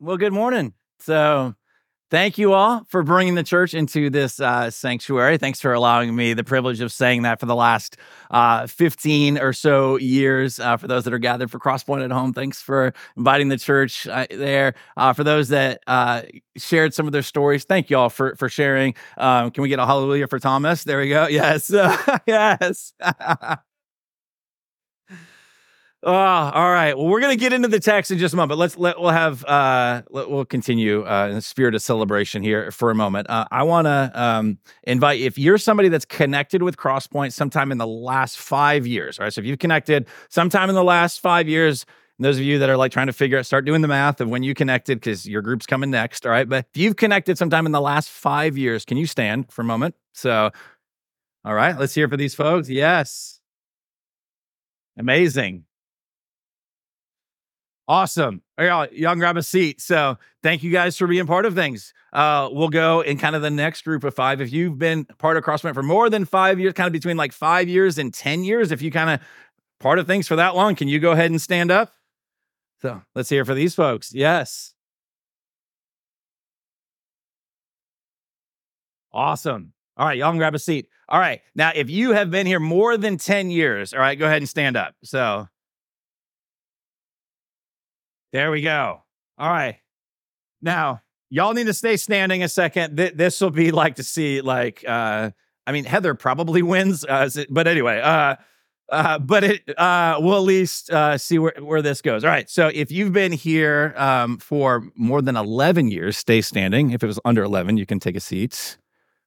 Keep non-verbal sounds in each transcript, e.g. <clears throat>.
Well, good morning. So, thank you all for bringing the church into this uh, sanctuary. Thanks for allowing me the privilege of saying that for the last uh, 15 or so years. Uh, for those that are gathered for Crosspoint at home, thanks for inviting the church uh, there. Uh, for those that uh, shared some of their stories, thank you all for, for sharing. Um, can we get a hallelujah for Thomas? There we go. <laughs> Yes. <laughs> yes. <laughs> Oh, all right. Well, we're to get into the text in just a moment. Let's let we'll have uh let, we'll continue uh, in the spirit of celebration here for a moment. Uh, I want to um, invite if you're somebody that's connected with Crosspoint sometime in the last five years. All right. So if you've connected sometime in the last five years, those of you that are like trying to figure out, start doing the math of when you connected because your group's coming next. All right. But if you've connected sometime in the last five years, can you stand for a moment? So, all right, let's hear for these folks. Yes. Amazing. Awesome. All right, y'all y'all grab a seat. So thank you guys for being part of things. Uh, we'll go in kind of the next group of five. If you've been part of Crosspoint for more than five years, kind of between like five years and 10 years, if you kind of part of things for that long, can you go ahead and stand up? So let's hear for these folks. Yes. Awesome. All right, y'all can grab a seat. All right. Now, if you have been here more than 10 years, all right, go ahead and stand up. So there we go. All right. Now, y'all need to stay standing a second. Th- this will be like to see, like, uh, I mean, Heather probably wins, uh, but anyway, uh, uh, but it uh, we'll at least uh, see where, where this goes. All right. So if you've been here um, for more than 11 years, stay standing. If it was under 11, you can take a seat.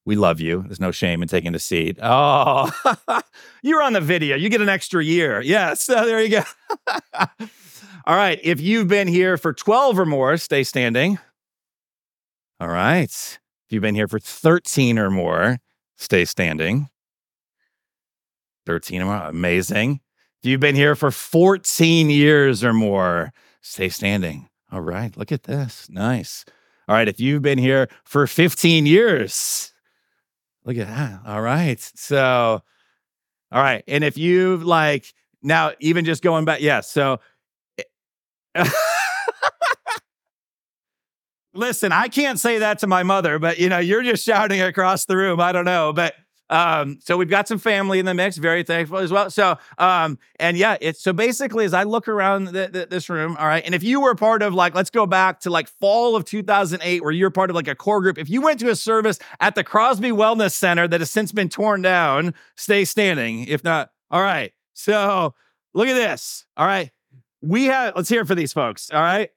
We love you. There's no shame in taking a seat. Oh, <laughs> you're on the video. You get an extra year. Yes. Uh, <laughs> there you go. <laughs> All right. If you've been here for 12 or more, stay standing. All right. If you've been here for 13 or more, stay standing. 13 or more, amazing. If you've been here for 14 years or more, stay standing. All right. Look at this. Nice. All right. If you've been here for 15 years, look at that. All right. So, all right. And if you've like, now, even just going back, yes. Yeah, so <laughs> Listen, I can't say that to my mother, but you know, you're just shouting across the room. I don't know, but um, so we've got some family in the mix, very thankful as well. So, um, and yeah, it's so basically as I look around the, the, this room, all right, and if you were part of like, let's go back to like fall of 2008, where you're part of like a core group, if you went to a service at the Crosby Wellness Center that has since been torn down, stay standing. If not, all right. So look at this. All right we have let's hear for these folks all right?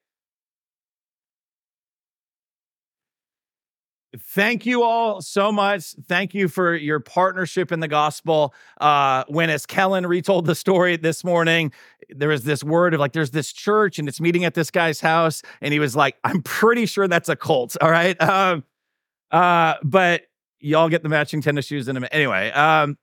Thank you all so much. Thank you for your partnership in the gospel. Uh when as kellen retold the story this morning there was this word of like there's this church and it's meeting at this guy's house and he was like i'm pretty sure that's a cult all right? Um uh but y'all get the matching tennis shoes in a minute anyway um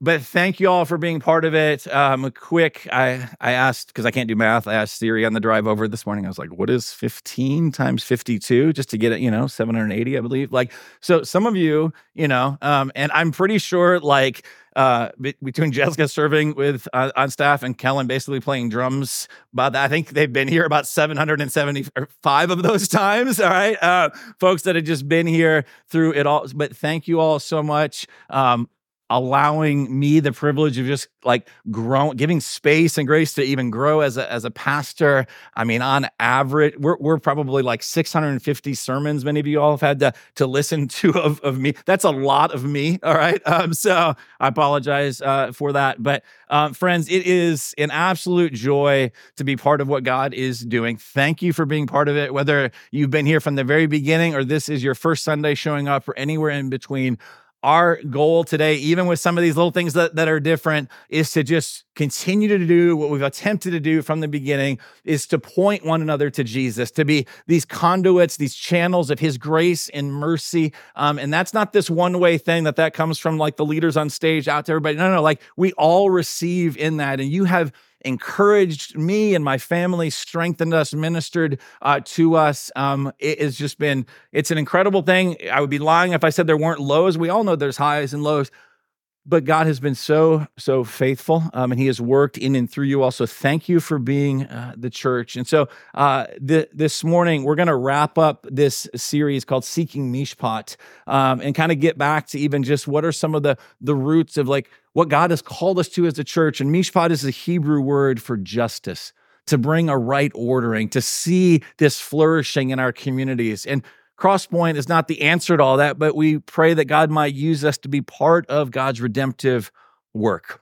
but thank you all for being part of it. Um, a quick, I I asked because I can't do math. I asked Siri on the drive over this morning. I was like, "What is 15 times 52?" Just to get it, you know, 780, I believe. Like, so some of you, you know, um, and I'm pretty sure, like, uh, between Jessica serving with uh, on staff and Kellen basically playing drums. But I think they've been here about 775 of those <laughs> times. All right, uh, folks that have just been here through it all. But thank you all so much. Um, allowing me the privilege of just like growing giving space and grace to even grow as a as a pastor. I mean on average we're, we're probably like 650 sermons many of you all have had to to listen <laughs> to of, of me. That's a lot of me all right? Um, so i apologize uh, for that. But um, friends it is an absolute joy to be part of what god is doing. Thank you for being part of it. Whether you've been here from the very beginning or this is your first sunday showing up or anywhere in between our goal today, even with some of these little things that, that are different, is to just continue to do what we've attempted to do from the beginning is to point one another to Jesus, to be these conduits, these channels of his grace and mercy. Um, and that's not this one way thing that that comes from like the leaders on stage out to everybody. No, no, like we all receive in that. And you have encouraged me and my family, strengthened us, ministered uh, to us. Um, it has just been, it's an incredible thing. I would be lying if I said there weren't lows. We all know there's highs and lows. But God has been so, so faithful, um, and He has worked in and through you also. Thank you for being uh, the church. And so uh, th- this morning, we're going to wrap up this series called Seeking Mishpat um, and kind of get back to even just what are some of the, the roots of like what God has called us to as a church. And Mishpat is a Hebrew word for justice. To bring a right ordering, to see this flourishing in our communities. And Crosspoint is not the answer to all that, but we pray that God might use us to be part of God's redemptive work.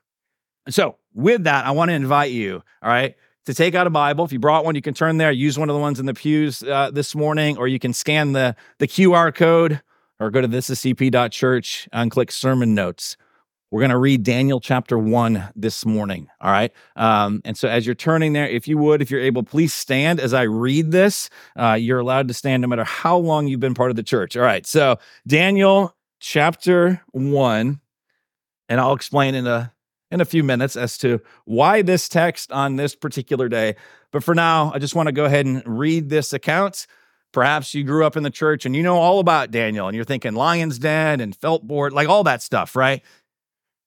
So, with that, I want to invite you, all right, to take out a Bible. If you brought one, you can turn there, use one of the ones in the pews uh, this morning, or you can scan the, the QR code or go to thisiscp.church and click sermon notes. We're going to read Daniel chapter one this morning. All right. Um, and so, as you're turning there, if you would, if you're able, please stand as I read this. Uh, you're allowed to stand no matter how long you've been part of the church. All right. So, Daniel chapter one, and I'll explain in a in a few minutes as to why this text on this particular day. But for now, I just want to go ahead and read this account. Perhaps you grew up in the church and you know all about Daniel and you're thinking lion's den and felt board, like all that stuff, right?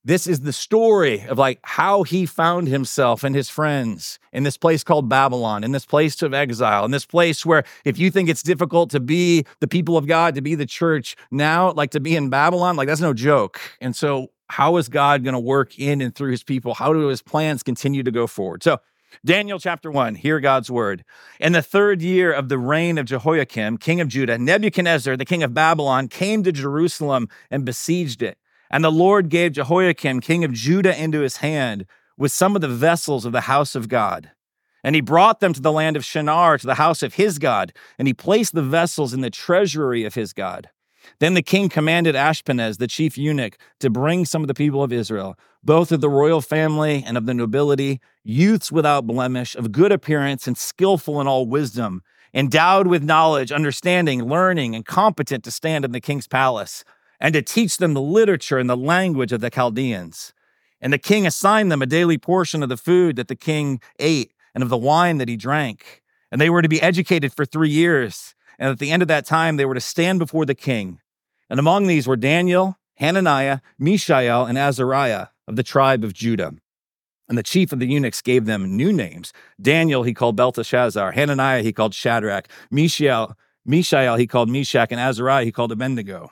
This is the story of like how he found himself and his friends in this place called Babylon, in this place of exile, in this place where if you think it's difficult to be the people of God, to be the church now, like to be in Babylon, like that's no joke. And so, how is God going to work in and through his people? How do his plans continue to go forward? So, Daniel chapter 1, hear God's word. In the third year of the reign of Jehoiakim, king of Judah, Nebuchadnezzar, the king of Babylon, came to Jerusalem and besieged it. And the Lord gave Jehoiakim, king of Judah, into his hand with some of the vessels of the house of God. And he brought them to the land of Shinar, to the house of his God, and he placed the vessels in the treasury of his God. Then the king commanded Ashpenaz, the chief eunuch, to bring some of the people of Israel, both of the royal family and of the nobility, youths without blemish, of good appearance and skillful in all wisdom, endowed with knowledge, understanding, learning, and competent to stand in the king's palace and to teach them the literature and the language of the Chaldeans. And the king assigned them a daily portion of the food that the king ate and of the wine that he drank. And they were to be educated for three years. And at the end of that time, they were to stand before the king. And among these were Daniel, Hananiah, Mishael, and Azariah of the tribe of Judah. And the chief of the eunuchs gave them new names. Daniel he called Belteshazzar, Hananiah he called Shadrach, Mishael, Mishael he called Meshach, and Azariah he called Abednego.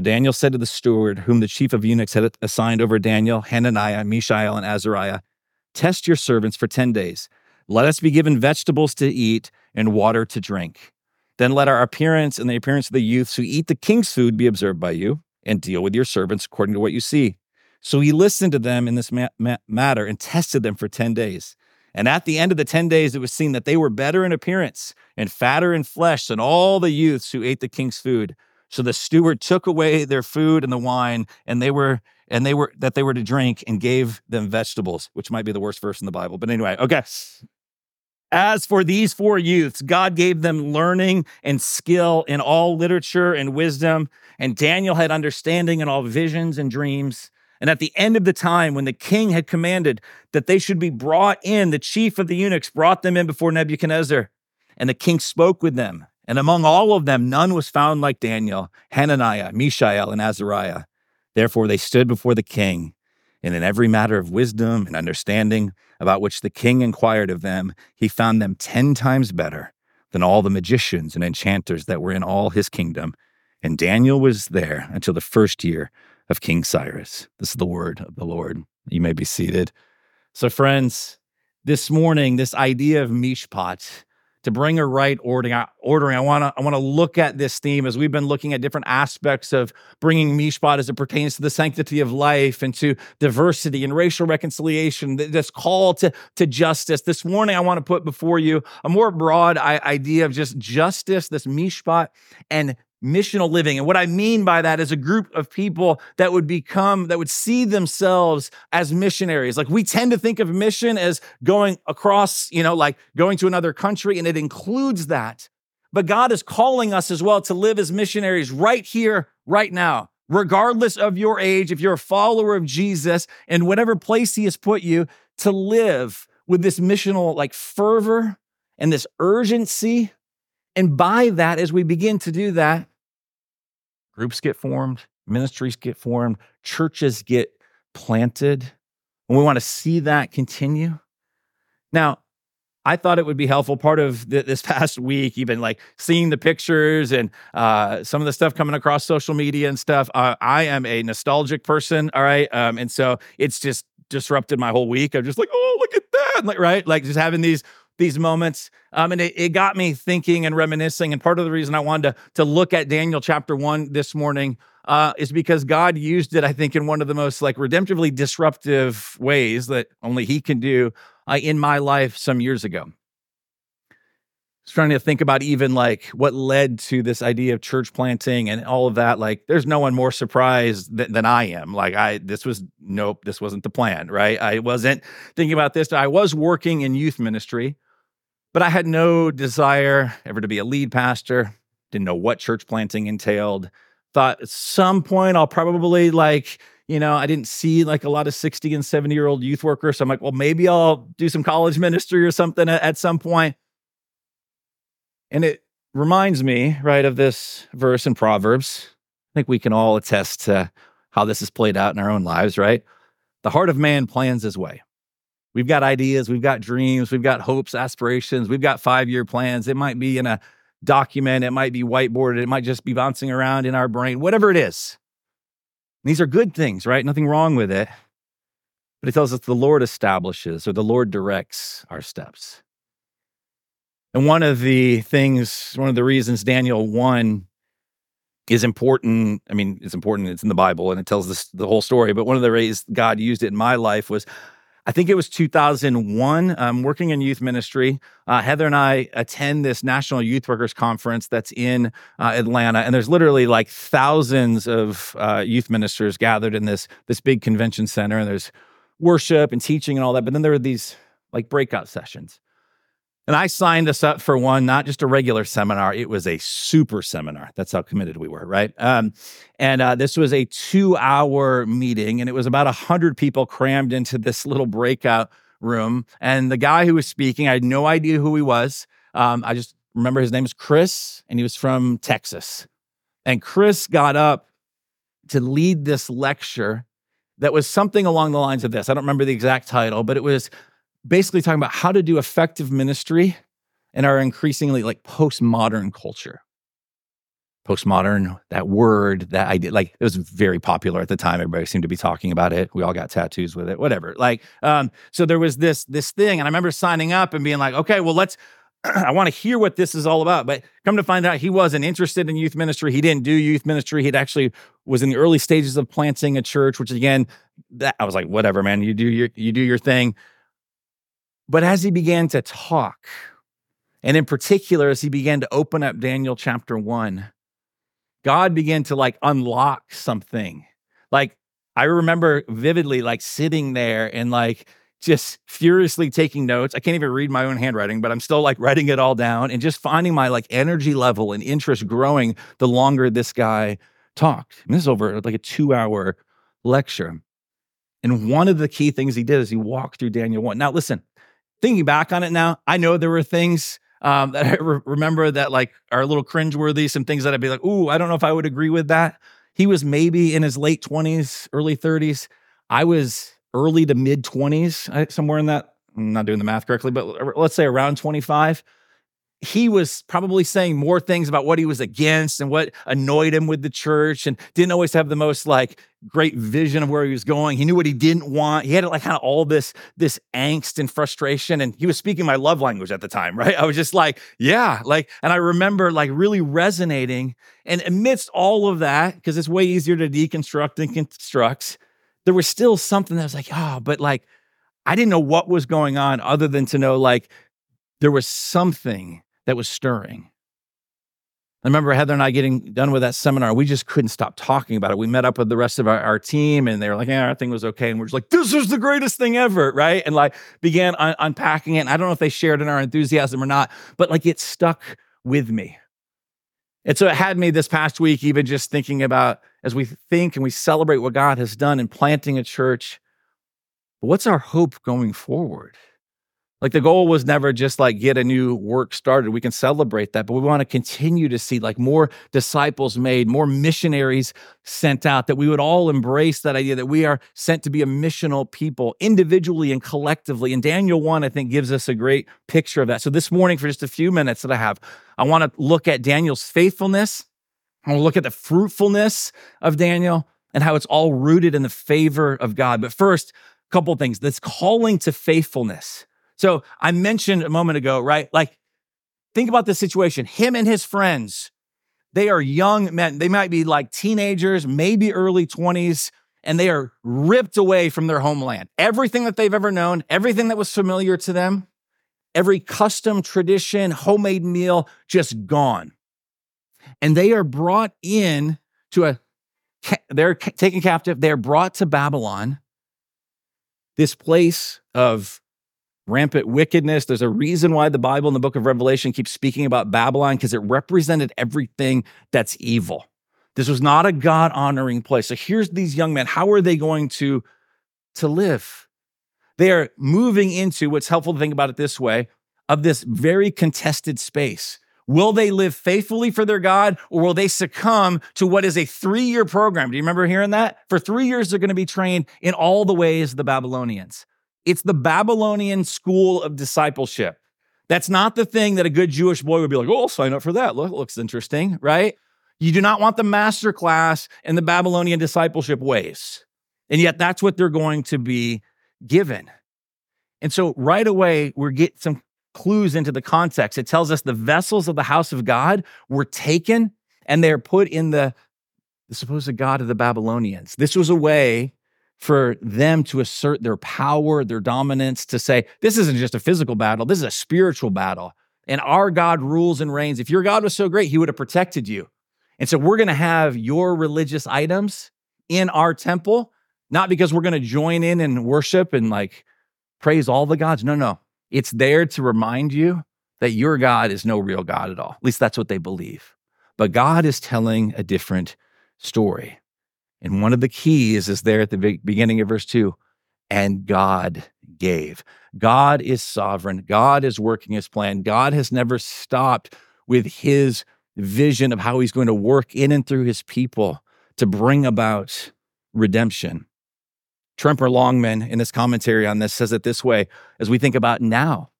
Daniel said to the steward, whom the chief of eunuchs had assigned over Daniel, Hananiah, Mishael, and Azariah, Test your servants for 10 days. Let us be given vegetables to eat and water to drink. Then let our appearance and the appearance of the youths who eat the king's food be observed by you, and deal with your servants according to what you see. So he listened to them in this ma- ma- matter and tested them for 10 days. And at the end of the 10 days, it was seen that they were better in appearance and fatter in flesh than all the youths who ate the king's food. So the steward took away their food and the wine, and they were and they were that they were to drink and gave them vegetables, which might be the worst verse in the Bible. But anyway, okay. As for these four youths, God gave them learning and skill in all literature and wisdom, and Daniel had understanding in all visions and dreams. And at the end of the time, when the king had commanded that they should be brought in, the chief of the eunuchs brought them in before Nebuchadnezzar. And the king spoke with them and among all of them, none was found like Daniel, Hananiah, Mishael, and Azariah. Therefore, they stood before the king, and in every matter of wisdom and understanding about which the king inquired of them, he found them ten times better than all the magicians and enchanters that were in all his kingdom. And Daniel was there until the first year of King Cyrus. This is the word of the Lord. You may be seated. So, friends, this morning, this idea of mishpat, to bring a right ordering. Uh, ordering. I want to I want to look at this theme as we've been looking at different aspects of bringing mishpat as it pertains to the sanctity of life and to diversity and racial reconciliation. This call to to justice. This morning, I want to put before you a more broad idea of just justice, this mishpat, and missional living. And what I mean by that is a group of people that would become, that would see themselves as missionaries. Like we tend to think of mission as going across, you know, like going to another country, and it includes that. But God is calling us as well to live as missionaries right here, right now, regardless of your age. If you're a follower of Jesus and whatever place He has put you, to live with this missional like fervor and this urgency and by that, as we begin to do that, groups get formed, ministries get formed, churches get planted. And we want to see that continue. Now, I thought it would be helpful. Part of this <laughs> past week, even like seeing the pictures and uh, some of the stuff coming across social media and stuff. Uh, I am a nostalgic person, all right, um, and so it's just disrupted my whole week. I'm just like, oh, look at that, like, right? Like just having these these moments. Um, and it, it, got me thinking and reminiscing. And part of the reason I wanted to, to look at Daniel chapter one this morning uh, is because God used it, I think, in one of the most like redemptively disruptive ways that only He can do uh, in my life some years ago. I was trying to think about even like what led to this idea of church planting and all of that. Like, there's no one more surprised th- than I am. Like, I this was nope, this wasn't the plan, right? I wasn't thinking about this. I was working in youth ministry but I had no desire ever to be a lead pastor, didn't know what church planting entailed. Thought at some point I'll probably like, you know, I didn't see like a lot of 60 and 70 year old youth workers. So I'm like, well, maybe I'll do some college ministry or something at, at some point. And it reminds me, right, of this verse in Proverbs. I think we can all attest to how this is played out in our own lives, right? The heart of man plans his way. We've got ideas, we've got dreams, we've got hopes, aspirations, we've got five year plans. It might be in a document, it might be whiteboarded, it might just be bouncing around in our brain, whatever it is. These are good things, right? Nothing wrong with it. But it tells us the Lord establishes or the Lord directs our steps. And one of the things, one of the reasons Daniel 1 is important. I mean, it's important, it's in the Bible and it tells this the whole story. But one of the ways God used it in my life was I think it was 2001. I'm working in youth ministry. Uh, Heather and I attend this National Youth Workers Conference that's in uh, Atlanta, and there's literally like thousands of uh, youth ministers gathered in this this big convention center. And there's worship and teaching and all that. But then there are these like breakout sessions. And I signed us up for one, not just a regular seminar. It was a super seminar. That's how committed we were, right? Um, and uh, this was a two hour meeting, and it was about 100 people crammed into this little breakout room. And the guy who was speaking, I had no idea who he was. Um, I just remember his name is Chris, and he was from Texas. And Chris got up to lead this lecture that was something along the lines of this. I don't remember the exact title, but it was basically talking about how to do effective ministry in our increasingly like postmodern culture. Postmodern, that word, that idea, like it was very popular at the time. Everybody seemed to be talking about it. We all got tattoos with it, whatever. Like, um, so there was this this thing, and I remember signing up and being like, okay, well, let's <clears throat> I want to hear what this is all about. But come to find out, he wasn't interested in youth ministry. He didn't do youth ministry. He'd actually was in the early stages of planting a church, which again, that I was like, whatever, man. You do your you do your thing. But as he began to talk, and in particular, as he began to open up Daniel chapter one, God began to like unlock something. Like I remember vividly, like sitting there and like just furiously taking notes. I can't even read my own handwriting, but I'm still like writing it all down and just finding my like energy level and interest growing the longer this guy talked. And this is over like a two hour lecture. And one of the key things he did is he walked through Daniel 1. Now, listen, thinking back on it now, I know there were things um, <laughs> that I re- remember that like are a little cringeworthy, some things that I'd be like, ooh, I don't know if I would agree with that. He was maybe in his late 20s, early 30s. I was early to mid 20s, somewhere in that. I'm not doing the math correctly, but let's say around 25 he was probably saying more things about what he was against and what annoyed him with the church and didn't always have the most like great vision of where he was going. He knew what he didn't want. He had like kind of all this this angst and frustration and he was speaking my love language at the time, <laughs> right? I was just like, yeah, like and I remember like really resonating and amidst all of that because it's way easier to deconstruct and construct, there was still something that was like, oh, but like I didn't know what was going on other than to know like there was something that was stirring. I remember Heather and I getting done with that seminar. We just couldn't stop talking about it. We met up with the rest of our, our team and they were like, yeah, our thing was okay. And we're just like, this is the greatest thing ever. Right. And like began un- unpacking it. And I don't know if they shared in our enthusiasm or not, but like it stuck with me. And so it had me this past week, even just thinking about as we think and we celebrate what God has done in planting a church, what's our hope going forward? Like the goal was never just like get a new work started. We can celebrate that, but we want to continue to see like more disciples made, more missionaries sent out, that we would all embrace that idea that we are sent to be a missional people individually and collectively. And Daniel 1, I think, gives us a great picture of that. So this morning, for just a few minutes that I have, I want to look at Daniel's faithfulness. I want to look at the fruitfulness of Daniel and how it's all rooted in the favor of God. But first, a couple things. This calling to faithfulness so I mentioned a moment ago, right? Like, think about this situation. Him and his friends, they are young men. They might be like teenagers, maybe early 20s, and they are ripped away from their homeland. Everything that they've ever known, everything that was familiar to them, every custom, tradition, homemade meal, just gone. And they are brought in to a, they're taken captive. They're brought to Babylon, this place of rampant wickedness. There's a reason why the Bible in the book of Revelation keeps speaking about Babylon because it represented everything that's evil. This was not a God honoring place. So here's these young men. How are they going to, to live? They are moving into what's helpful to think about it this way of this very contested space. Will they live faithfully for their God or will they succumb to what is a three year program? Do you remember hearing that? For three years, they're going to be trained in all the ways of the Babylonians. It's the Babylonian school of discipleship. That's not the thing that a good Jewish boy would be like, oh, I'll sign up for that. Look, looks interesting, right? You do not want the master class in the Babylonian discipleship ways. And yet that's what they're going to be given. And so right away, we get some clues into the context. It tells us the vessels of the house of God were taken and they're put in the, the supposed God of the Babylonians. This was a way for them to assert their power, their dominance, to say, this isn't just a physical battle, this is a spiritual battle. And our God rules and reigns. If your God was so great, he would have protected you. And so we're going to have your religious items in our temple, not because we're going to join in and worship and like praise all the gods. No, no. It's there to remind you that your God is no real God at all. At least that's what they believe. But God is telling a different story. And one of the keys is there at the beginning of verse 2 and God gave. God is sovereign. God is working his plan. God has never stopped with his vision of how he's going to work in and through his people to bring about redemption. Tremper Longman, in his commentary on this, says it this way as we think about now.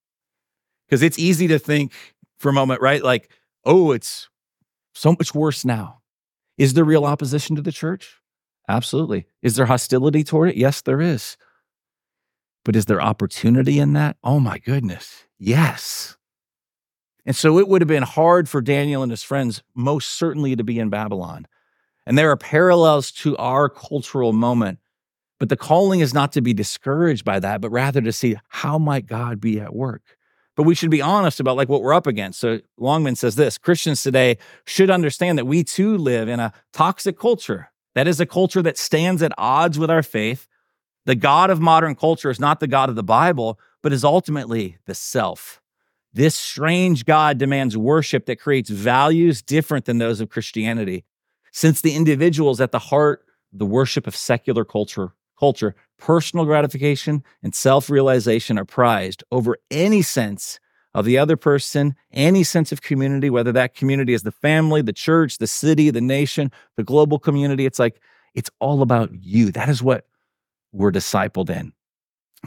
Because it's easy to think for a moment, right? Like, oh, it's so much worse now. Is there real opposition to the church? Absolutely. Is there hostility toward it? Yes, there is. But is there opportunity in that? Oh my goodness. Yes. And so it would have been hard for Daniel and his friends, most certainly, to be in Babylon. And there are parallels to our cultural moment. But the calling is not to be discouraged by that, but rather to see how might God be at work. But we should be honest about like what we're up against. So Longman says this Christians today should understand that we too live in a toxic culture that is a culture that stands at odds with our faith. The God of modern culture is not the God of the Bible, but is ultimately the self. This strange God demands worship that creates values different than those of Christianity. Since the individual is at the heart the worship of secular culture, culture, personal gratification and self-realization are prized over any sense of the other person, any sense of community, whether that community is the family, the church, the city, the nation, the global community. It's like, it's all about you. That is what we're discipled in.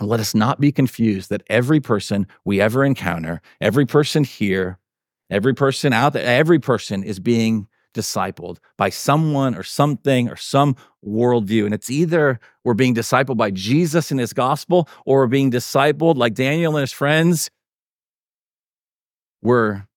Let us not be confused that every person we ever encounter, every person here, every person out there, every person is being discipled by someone or something or some worldview. And it's either we're being discipled by Jesus and his gospel or we're being discipled like Daniel and his friends were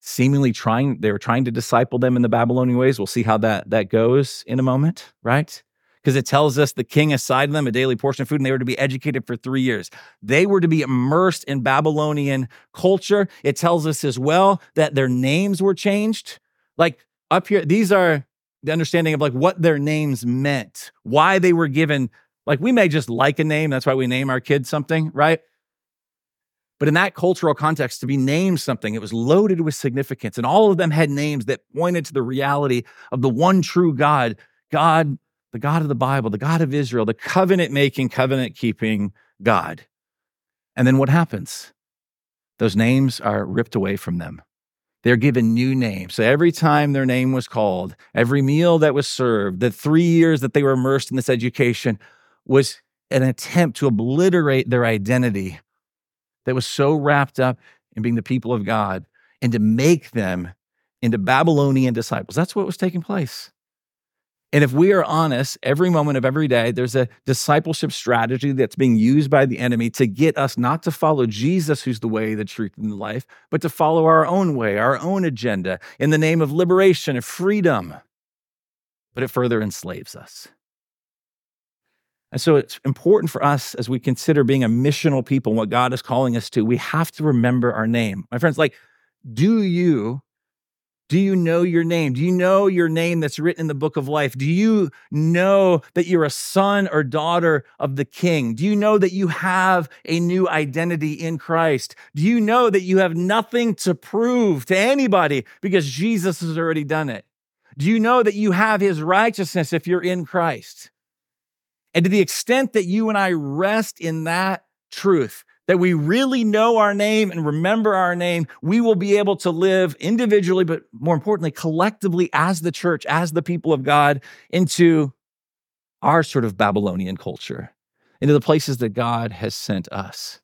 seemingly trying they were trying to disciple them in the babylonian ways we'll see how that that goes in a moment right because it tells us the king assigned them a daily portion of food and they were to be educated for three years they were to be immersed in babylonian culture it tells us as well that their names were changed Like up here, these are the understanding of like what their names meant, why they were given. Like we may just like a name, that's why we name our kids something, right? But in that cultural context, to be named something, it was loaded with significance. And all of them had names that pointed to the reality of the one true God, God, the God of the Bible, the God of Israel, the covenant making, covenant keeping God. And then what happens? Those names are ripped away from them. They're given new names. So every time their name was called, every meal that was served, the three years that they were immersed in this education was an attempt to obliterate their identity that was so wrapped up in being the people of God and to make them into Babylonian disciples. That's what was taking place. And if we are honest, every moment of every day, there's a discipleship strategy that's being used by the enemy to get us not to follow Jesus, who's the way, the truth, and the life, but to follow our own way, our own agenda in the name of liberation and freedom. But it further enslaves us. And so it's important for us as we consider being a missional people and what God is calling us to, we have to remember our name. My friends, like, do you do you know your name? Do you know your name that's written in the book of life? Do you know that you're a son or daughter of the king? Do you know that you have a new identity in Christ? Do you know that you have nothing to prove to anybody because Jesus has already done it? Do you know that you have his righteousness if you're in Christ? And to the extent that you and I rest in that truth, that we really know our name and remember our name, we will be able to live individually, but more importantly, collectively as the church, as the people of God, into our sort of Babylonian culture, into the places that God has sent us.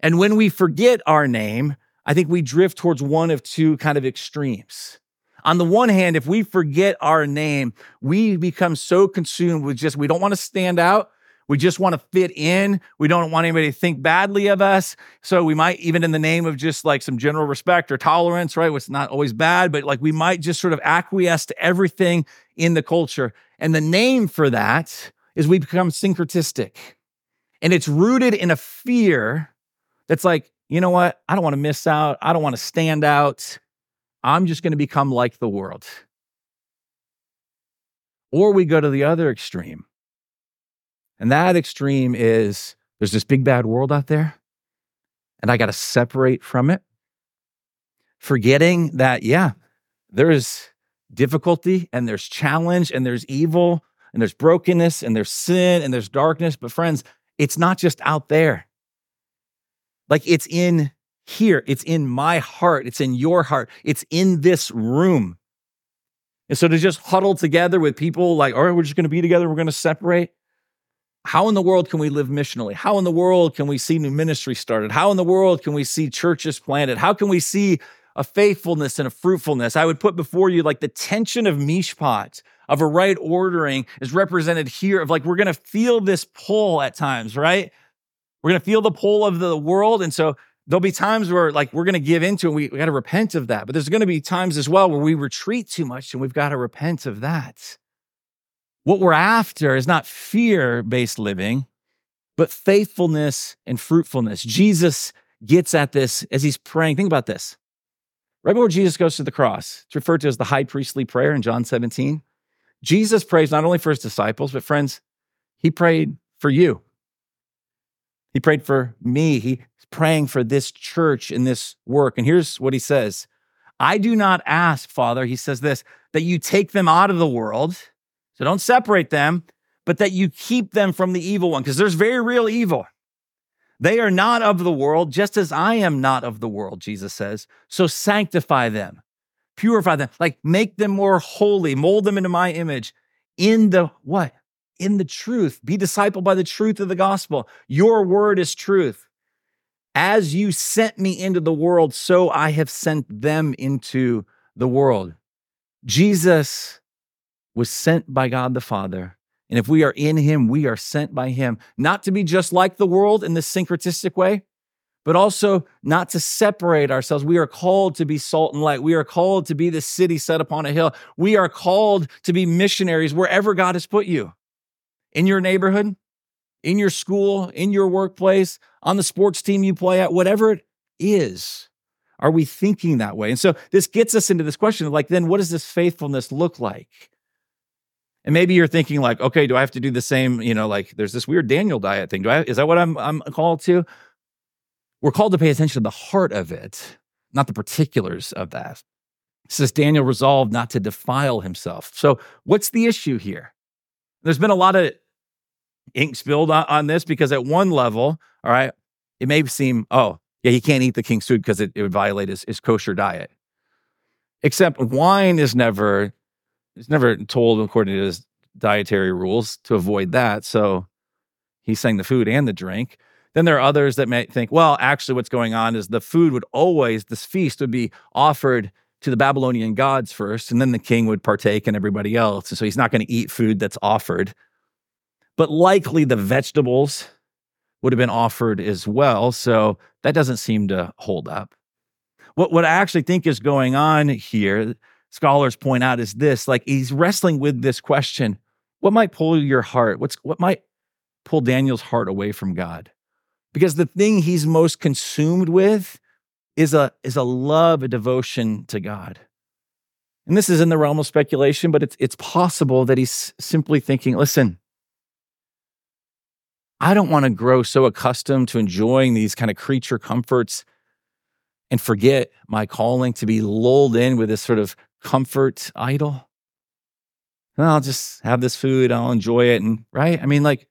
And when we forget our name, I think we drift towards one of two kind of extremes. On the one hand, if we forget our name, we become so consumed with just, we don't want to stand out. We just want to fit in. We don't want anybody to think badly of us. So we might, even in the name of just like some general respect or tolerance, right? What's not always bad, but like we might just sort of acquiesce to everything in the culture. And the name for that is we become syncretistic. And it's rooted in a fear that's like, you know what? I don't want to miss out. I don't want to stand out. I'm just going to become like the world. Or we go to the other extreme. And that extreme is there's this big bad world out there, and I got to separate from it, forgetting that, yeah, there's difficulty and there's challenge and there's evil and there's brokenness and there's sin and there's darkness. But friends, it's not just out there. Like it's in here. It's in my heart. It's in your heart. It's in this room. And so to just huddle together with people like, all right, we're just going to be together, we're going to separate. How in the world can we live missionally? How in the world can we see new ministry started? How in the world can we see churches planted? How can we see a faithfulness and a fruitfulness? I would put before you like the tension of mishpat, of a right ordering, is represented here. Of like, we're going to feel this pull at times, right? We're going to feel the pull of the world. And so there'll be times where like we're going to give into it. We, we got to repent of that. But there's going to be times as well where we retreat too much and we've got to repent of that. What we're after is not fear based living, but faithfulness and fruitfulness. Jesus gets at this as he's praying. Think about this. Right before Jesus goes to the cross, it's referred to as the high priestly prayer in John 17. Jesus prays not only for his disciples, but friends, he prayed for you. He prayed for me. He's praying for this church and this work. And here's what he says I do not ask, Father, he says this, that you take them out of the world. So don't separate them, but that you keep them from the evil one, because there's very real evil. They are not of the world, just as I am not of the world, Jesus says. So sanctify them, purify them, like make them more holy, mold them into my image in the what? in the truth. Be discipled by the truth of the gospel. Your word is truth. As you sent me into the world, so I have sent them into the world. Jesus was sent by God the Father. And if we are in him, we are sent by him, not to be just like the world in this syncretistic way, but also not to separate ourselves. We are called to be salt and light. We are called to be the city set upon a hill. We are called to be missionaries wherever God has put you in your neighborhood, in your school, in your workplace, on the sports team you play at, whatever it is. Are we thinking that way? And so this gets us into this question like, then what does this faithfulness look like? And maybe you're thinking like, okay, do I have to do the same? You know, like there's this weird Daniel diet thing. Do I? Is that what I'm I'm called to? We're called to pay attention to the heart of it, not the particulars of that. It says Daniel resolved not to defile himself. So what's the issue here? There's been a lot of ink spilled on, on this because at one level, all right, it may seem, oh, yeah, he can't eat the king's food because it, it would violate his, his kosher diet. Except wine is never He's never told, according to his dietary rules, to avoid that. So he's saying the food and the drink. Then there are others that may think, well, actually, what's going on is the food would always, this feast would be offered to the Babylonian gods first, and then the king would partake and everybody else. And so he's not going to eat food that's offered. But likely the vegetables would have been offered as well. So that doesn't seem to hold up. What, what I actually think is going on here scholars point out is this like he's wrestling with this question what might pull your heart what's what might pull daniel's heart away from god because the thing he's most consumed with is a is a love a devotion to god and this is in the realm of speculation but it's it's possible that he's simply thinking listen i don't want to grow so accustomed to enjoying these kind of creature comforts and forget my calling to be lulled in with this sort of comfort idol. I'll just have this food, I'll enjoy it. And right? I mean, like,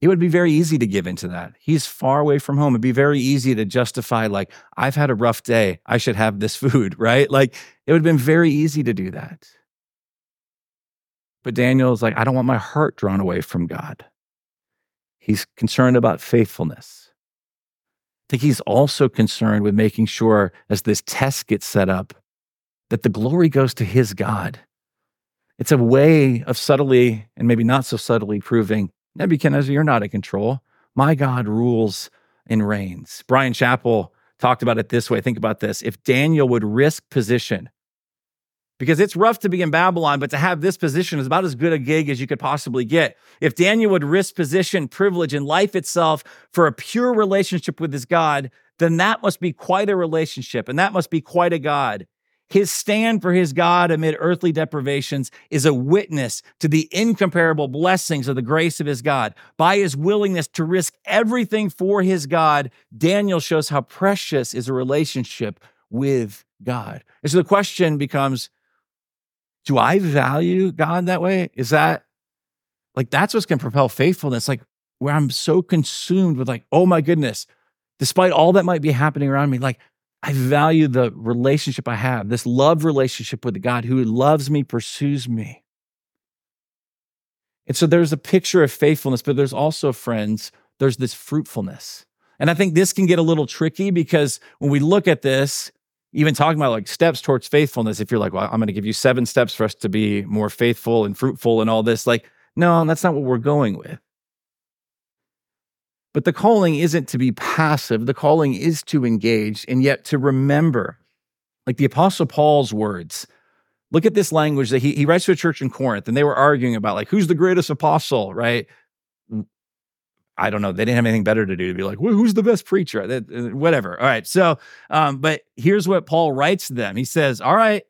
it would be very easy to give into that. He's far away from home. It'd be very easy to justify, like, I've had a rough day. I should have this <laughs> food, right? Like, it would have been very easy to do that. But Daniel's like, I don't want my heart drawn away from God. He's concerned about faithfulness. I think he's also concerned with making sure as this test gets set up that the glory goes to his God. It's a way of subtly and maybe not so subtly proving Nebuchadnezzar, you're not in control. My God rules and reigns. Bryan Chapell talked about it this way. Think about this. If Daniel would risk position, because it's rough to be in Babylon, but to have this position is about as good a gig as you could possibly get. If Daniel would risk position, privilege, and life itself for a pure relationship with his God, then that must be quite a relationship and that must be quite a God. His stand for his God amid earthly deprivations is a witness to the incomparable blessings of the grace of his God. By his willingness to risk everything for his God, Daniel shows how precious is a relationship with God. And so the question becomes do I value God that way? Is that like that's what's going to propel faithfulness? Like where I'm so consumed with, like, oh my goodness, despite all that might be happening around me, like I value the relationship I have, this love relationship with God who loves me, pursues me. And so there's a picture of faithfulness, but there's also, friends, there's this fruitfulness. And I think this can get a little tricky because when we look at this, even talking about like steps towards faithfulness, if you're like, well, I'm going to give you seven steps for us to be more faithful and fruitful and all this, like, no, that's not what we're going with. But the calling isn't to be passive, the calling is to engage and yet to remember. Like the Apostle Paul's words. Look at this language that he, he writes to a church in Corinth, and they were arguing about like who's the greatest apostle, right? I don't know. They didn't have anything better to do to be like, well, who's the best preacher? Uh, whatever. All right. So, um, but here's what Paul writes to them. He says, All right,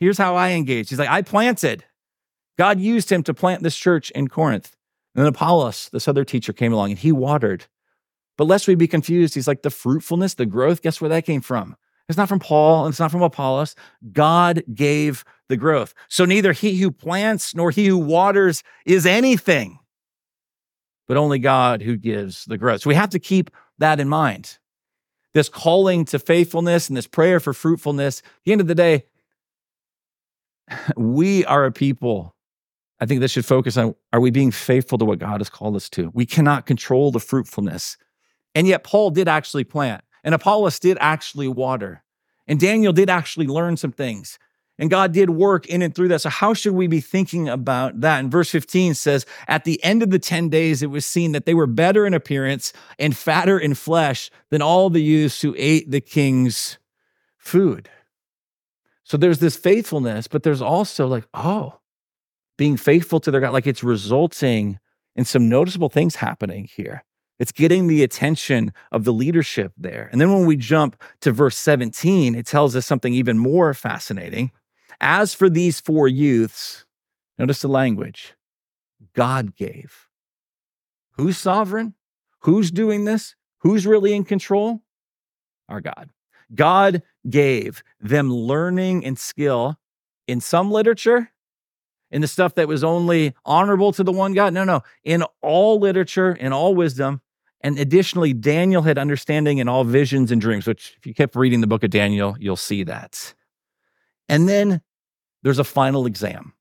here's how I engage. He's like, I planted. God used him to plant this church in Corinth. And then Apollos, this other teacher, came along and he watered. But lest we be confused, he's like the fruitfulness, the growth, guess where that came from? It's not from Paul, and it's not from Apollos. God gave the growth. So neither he who plants nor he who waters is anything, but only God who gives the growth. So we have to keep that in mind. This calling to faithfulness and this prayer for fruitfulness, at the end of the day, <laughs> we are a people I think this should focus on are we being faithful to what God has called us to? We cannot control the fruitfulness. And yet, Paul did actually plant, and Apollos did actually water, and Daniel did actually learn some things. And God did work in and through that. So, how should we be thinking about that? And verse 15 says, At the end of the 10 days, it was seen that they were better in appearance and fatter in flesh than all the youths who ate the king's food. So, there's this faithfulness, but there's also like, oh, being faithful to their God, like it's resulting in some noticeable things happening here. It's getting the attention of the leadership there. And then when we jump to verse 17, it tells us something even more fascinating. As for these four youths, notice the language God gave. Who's sovereign? Who's doing this? Who's really in control? Our God. God gave them learning and skill in some literature, in the stuff that was only honorable to the one God. No, no, in all literature, in all wisdom. And additionally, Daniel had understanding in all visions and dreams, which, if you kept reading the book of Daniel, you'll see that. And then there's a final exam.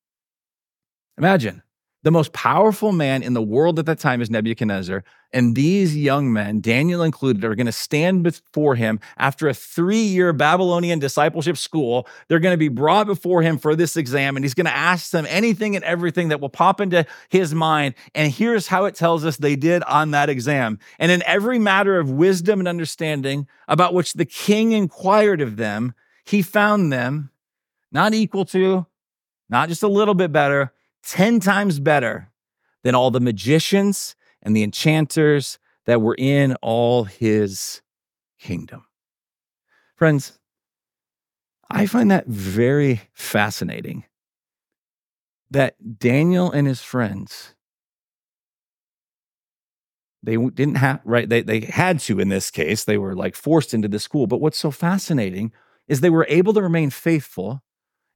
Imagine the most powerful man in the world at that time is Nebuchadnezzar. And these young men, Daniel included, are going to stand before him after a three year Babylonian discipleship school. They're going to be brought before him for this exam, and he's going to ask them anything and everything that will pop into his mind. And here's how it tells us they did on that exam. And in every matter of wisdom and understanding about which the king inquired of them, he found them not equal to, not just a little bit better 10 times better than all the magicians and the enchanters that were in all his kingdom. Friends, I find that very fascinating that Daniel and his friends they didn't have right they, they had to in this case they were like forced into the school but what's so fascinating is they were able to remain faithful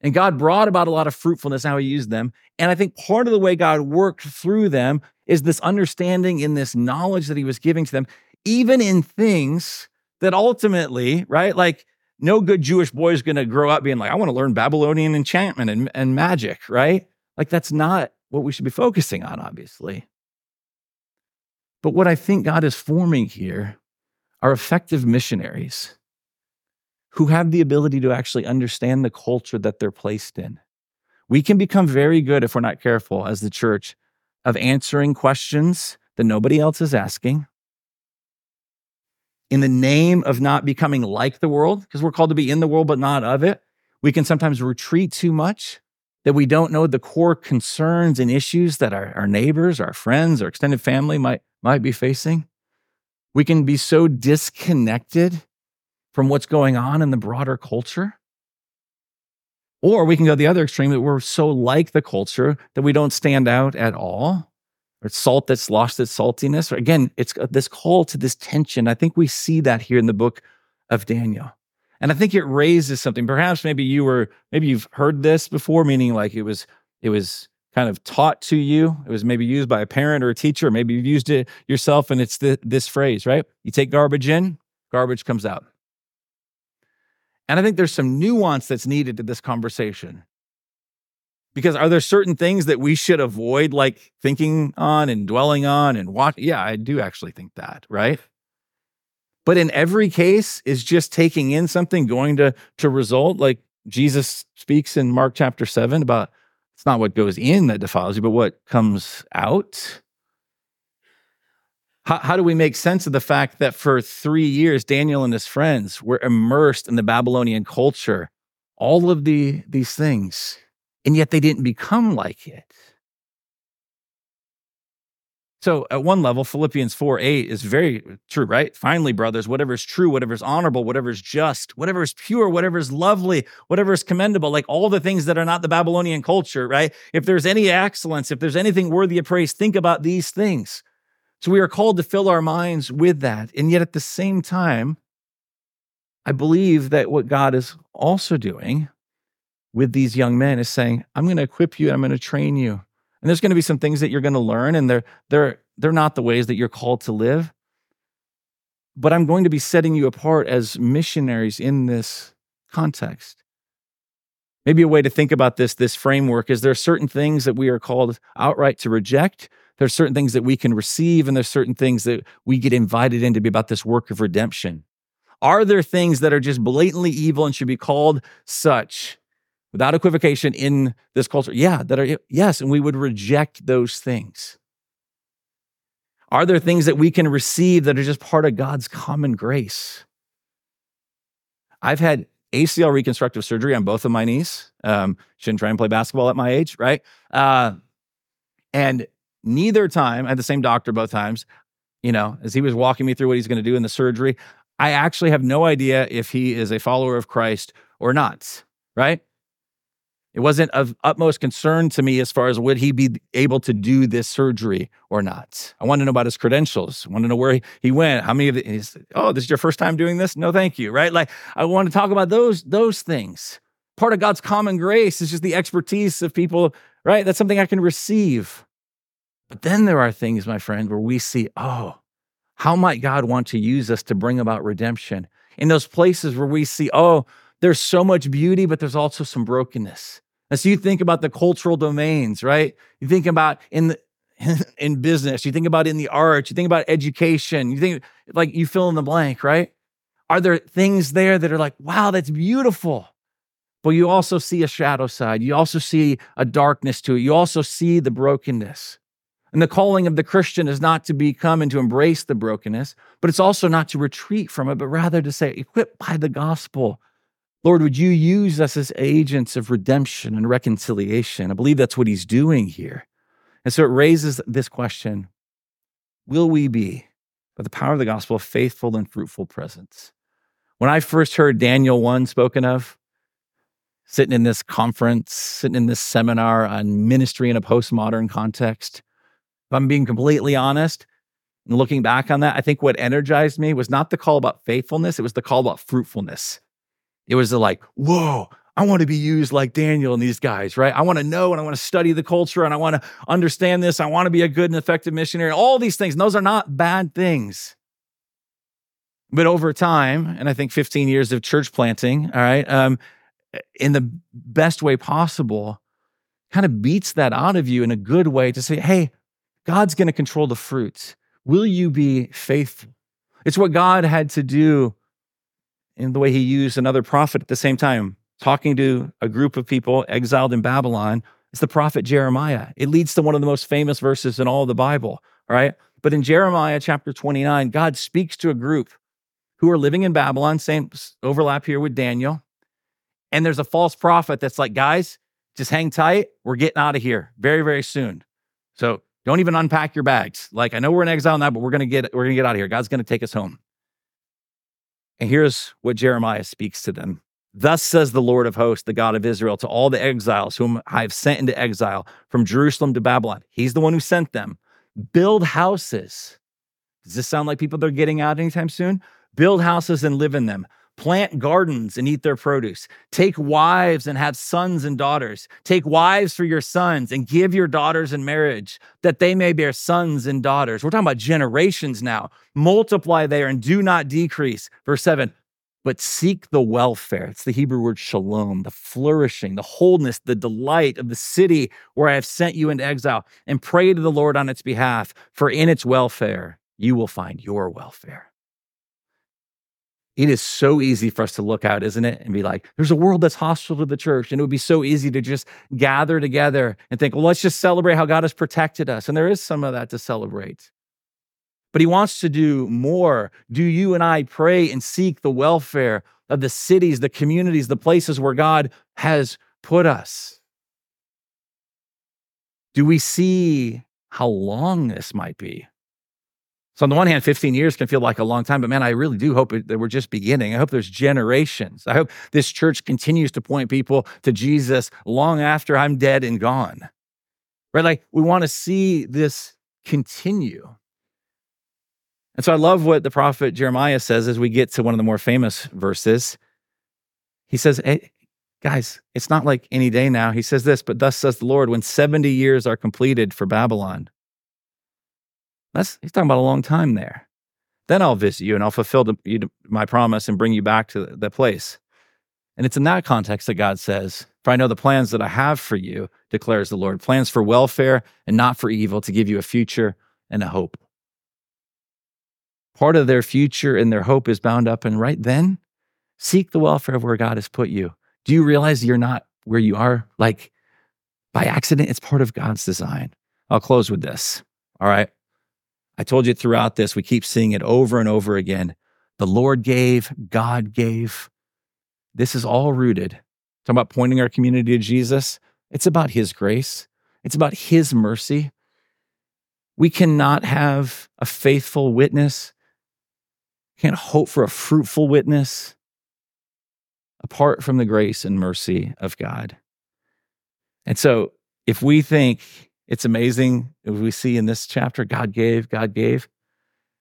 and God brought about a lot of fruitfulness, how He used them. And I think part of the way God worked through them is this understanding in this knowledge that He was giving to them, even in things that ultimately, right, like no good Jewish boy is going to grow up being like, I want to learn Babylonian enchantment and, and magic, right? Like that's not what we should be focusing on, obviously. But what I think God is forming here are effective missionaries who have the ability to actually understand the culture that they're placed in. We can become very good, if we're not careful, as the church, of answering questions that nobody else is asking in the name of not becoming like the world, because we're called to be in the world but not of it. We can sometimes retreat too much that we don't know the core concerns and issues that our, our neighbors, our friends, our extended family might, might be facing. We can be so disconnected from what's going on in the broader culture. Or we can go the other extreme that we're so like the culture that we don't stand out at all. Or salt that's lost its saltiness. Or again, it's uh, this call to this tension. I think we see that here in the book of Daniel. And I think it raises something. Perhaps maybe you were, maybe you've heard this before, meaning like it was, it was kind of taught to you. It was maybe used by a parent or a teacher. Maybe you've used it yourself, and it's the, this phrase, right? You take garbage in, garbage comes out. And I think there's some nuance that's needed to this conversation. Because are there certain things that we should avoid, like thinking on and dwelling on and watch? Yeah, I do actually think that, right? But in every case, is just taking in something going to, to result? Like Jesus speaks in Mark chapter 7 about it's not what goes in that defiles you, but what comes out. How, how do we make sense of the fact that for three years, Daniel and his friends were immersed in the Babylonian culture, all of the, these things, and yet they didn't become like it? So, at one level, Philippians 4 8 is very true, right? Finally, brothers, whatever is true, whatever is honorable, whatever is just, whatever is pure, whatever is lovely, whatever is commendable, like all the things that are not the Babylonian culture, right? If there's any excellence, if there's anything worthy of praise, think about these things. So we are called to fill our minds with that. And yet at the same time, I believe that what God is also doing with these young men is saying, I'm going to equip you and I'm going to train you. And there's going to be some things that you're going to learn, and they're, they're, they're not the ways that you're called to live. But I'm going to be setting you apart as missionaries in this context. Maybe a way to think about this, this framework, is there are certain things that we are called outright to reject, there's certain things that we can receive, and there's certain things that we get invited in to be about this work of redemption. Are there things that are just blatantly evil and should be called such without equivocation in this culture? Yeah, that are, yes, and we would reject those things. Are there things that we can receive that are just part of God's common grace? I've had ACL reconstructive surgery on both of my knees. Um, shouldn't try and play basketball at my age, right? Uh, and neither time, I had the same doctor both times. you know, as he was walking me through what he's going to do in the surgery, I actually have no idea if he is a follower of Christ or not, right? It wasn't of utmost concern to me as far as would he be able to do this surgery or not. I want to know about his credentials. I want to know where he, he went. How many of these? Oh, this is your first time doing this? No, thank you. Right? Like I want to talk about those those things. Part of God's common grace is just the expertise of people. Right? That's something I can receive. But then there are things, my friend, where we see, oh, how might God want to use us to bring about redemption? In those places where we see, oh, there's so much beauty, but there's also some brokenness. And so you think about the cultural domains, right? You think about in the <laughs> in business, you think about in the arts, you think about education, you think like you fill in the blank, right? Are there things there that are like, wow, that's beautiful? But you also see a shadow side. You also see a darkness to it. You also see the brokenness. And the calling of the Christian is not to become and to embrace the brokenness, but it's also not to retreat from it, but rather to say, equipped by the gospel, Lord, would you use us as agents of redemption and reconciliation? I believe that's what he's doing here. And so it raises this question Will we be, by the power of the gospel, a faithful and fruitful presence? When I first heard Daniel 1 spoken of, sitting in this conference, sitting in this seminar on ministry in a postmodern context, if I'm being completely honest, and looking back on that, I think what energized me was not the call about faithfulness, it was the call about fruitfulness. It was the like, whoa, I want to be used like Daniel and these guys, right? I want to know and I want to study the culture and I want to understand this. I want to be a good and effective missionary. All these things, and those are not bad things. But over time, and I think 15 years of church planting, all right, um, in the best way possible, kind of beats that out of you in a good way to say, hey, God's going to control the fruits. Will you be faithful? It's what God had to do in the way he used another prophet at the same time, talking to a group of people exiled in Babylon. It's the prophet Jeremiah. It leads to one of the most famous verses in all the Bible, right? But in Jeremiah chapter 29, God speaks to a group who are living in Babylon, same overlap here with Daniel. And there's a false prophet that's like, guys, just hang tight. We're getting out of here very, very soon. So don't even unpack your bags. Like, I know we're in exile now, but we're gonna get we're gonna get out of here. God's gonna take us home. And here's what Jeremiah speaks to them. Thus says the Lord of hosts, the God of Israel, to all the exiles whom I have sent into exile from Jerusalem to Babylon. He's the one who sent them. Build houses. Does this sound like people that are getting out anytime soon? Build houses and live in them plant gardens and eat their produce. Take wives and have sons and daughters. Take wives for your sons and give your daughters in marriage that they may bear sons and daughters. We're talking about generations now. Multiply there and do not decrease. Verse 7 but seek the welfare. It's the Hebrew word shalom, the flourishing, the wholeness, the delight of the city where I have sent you into exile, and pray to the Lord on its behalf, for in its welfare you will find your welfare it is so easy for us to look out, isn't it? And be like, there's a world that's hostile to the church. And it would be so easy to just gather together and think, well, let's just celebrate how God has protected us. And there is some of that to celebrate. But he wants to do more. Do you and I pray and seek the welfare of the cities, the communities, the places where God has put us? Do we see how long this might be? So on the one hand, 15 years can feel like a long time, but man, I really do hope that we're just beginning. I hope there's generations. I hope this church continues to point people to Jesus long after I'm dead and gone. Right? Like we want to see this continue. And so I love what the prophet Jeremiah says as we get to one of the more famous verses. He says, hey, guys, it's not like any day now. He says this, but thus says the Lord, when 70 years are completed for Babylon, that's he's talking about a long time there. Then I'll visit you and I'll fulfill the, you, my promise and bring you back to the place. And it's in that context that God says, For I know the plans that I have for you, declares the Lord plans for welfare and not for evil, to give you a future and a hope. Part of their future and their hope is bound up in right then, seek the welfare of where God has put you. Do you realize you're not where you are like by accident? It's part of God's design. I'll close with this. All right. I told you throughout this, we keep seeing it over and over again. The Lord gave, God gave. This is all rooted. Talking about pointing our community to Jesus. It's about His grace, it's about His mercy. We cannot have a faithful witness, can't hope for a fruitful witness apart from the grace and mercy of God. And so, if we think it's amazing, we see in this chapter, God gave, God gave.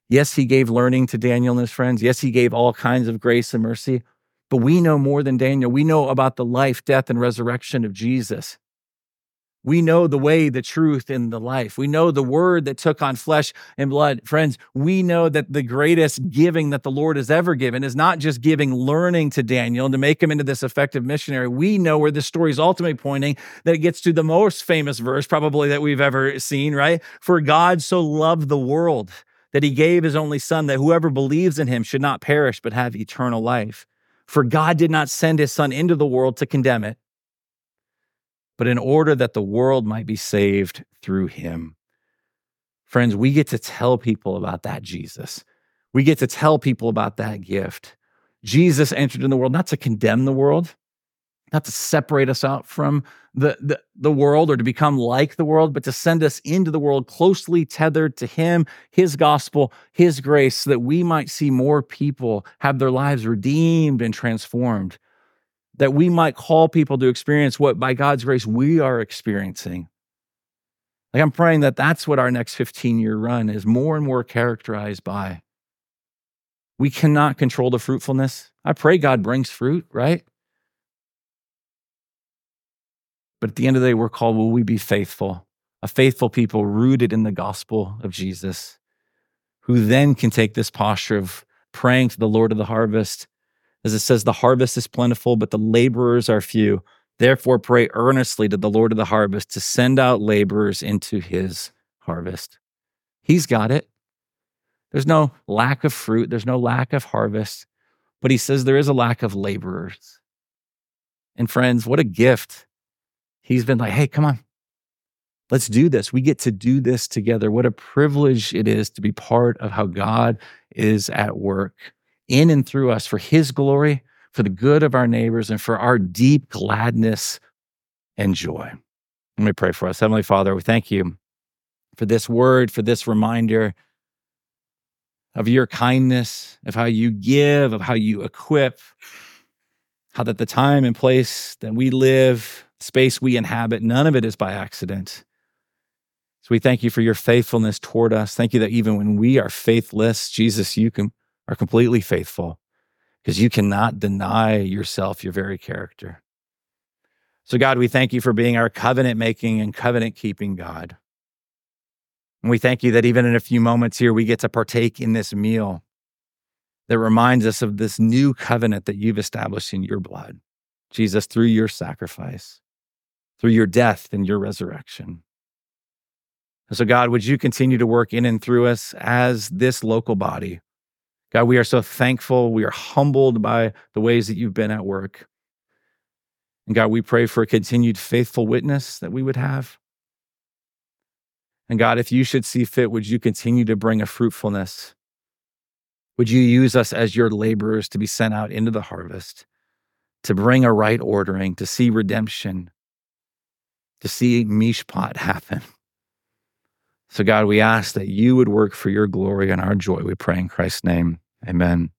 Yes, He gave learning to Daniel and his friends. Yes, He gave all kinds of grace and mercy. But we know more than Daniel. We know about the life, death, and resurrection of Jesus. We know the way, the truth, and the life. We know the word that took on flesh and blood. Friends, we know that the greatest giving that the Lord has ever given is not just giving learning to Daniel and to make him into this effective missionary. We know where this story is ultimately pointing, that it gets to the most famous verse, probably that we've ever seen, right? For God so loved the world that he gave his only son, that whoever believes in him should not perish, but have eternal life. For God did not send his son into the world to condemn it but in order that the world might be saved through him. Friends, we get to tell people about that Jesus. We get to tell people about that gift. Jesus entered in the world not to condemn the world, not to separate us out from the, the, the, world or to become like the world, but to send us into the world closely tethered to Him, His gospel, His grace, so that we might see more people have their lives redeemed and transformed that we might call people to experience what by God's grace we are experiencing. Like I'm praying that that's what our next 15 year run is more and more characterized by. We cannot control the fruitfulness. I pray God brings fruit, right? But at the end of the day, we're called, will we be faithful? A faithful people rooted in the gospel of Jesus, who then can take this posture of praying to the Lord of the harvest as it says, the harvest is plentiful, but the laborers are few. Therefore, pray earnestly to the Lord of the harvest to send out laborers into his harvest. He's got it. There's no lack of fruit, there's no lack of harvest, but he says there is a lack of laborers. And friends, what a gift. He's been like, hey, come on, let's do this. We get to do this together. What a privilege it is to be part of how God is at work in and through us for His glory, for the good of our neighbors, and for our deep gladness and joy. Let me pray for us. Heavenly Father, we thank you for this word, for this reminder of your kindness, of how you give, of how you equip, how that the time and place that we live, space we inhabit, none of it is by accident. So we thank you for your faithfulness toward us. Thank you that even when we are faithless, Jesus, you can are completely faithful because you cannot deny yourself your very character. So, God, we thank you for being our covenant making and covenant keeping God. And we thank you that even in a few moments here, we get to partake in this meal that reminds us of this new covenant that you've established in your blood, Jesus, through your sacrifice, through your death and your resurrection. so, God, would you continue to work in and through us as this local body? God, we are so thankful. We are humbled by the ways that you've been at work. And God, we pray for a continued faithful witness that we would have. And God, if you should see fit, would you continue to bring a fruitfulness? Would you use us as your laborers to be sent out into the harvest, to bring a right ordering, to see redemption, to see mishpat happen? So, God, we ask that you would work for your glory and our joy. We pray in Christ's name. Amen.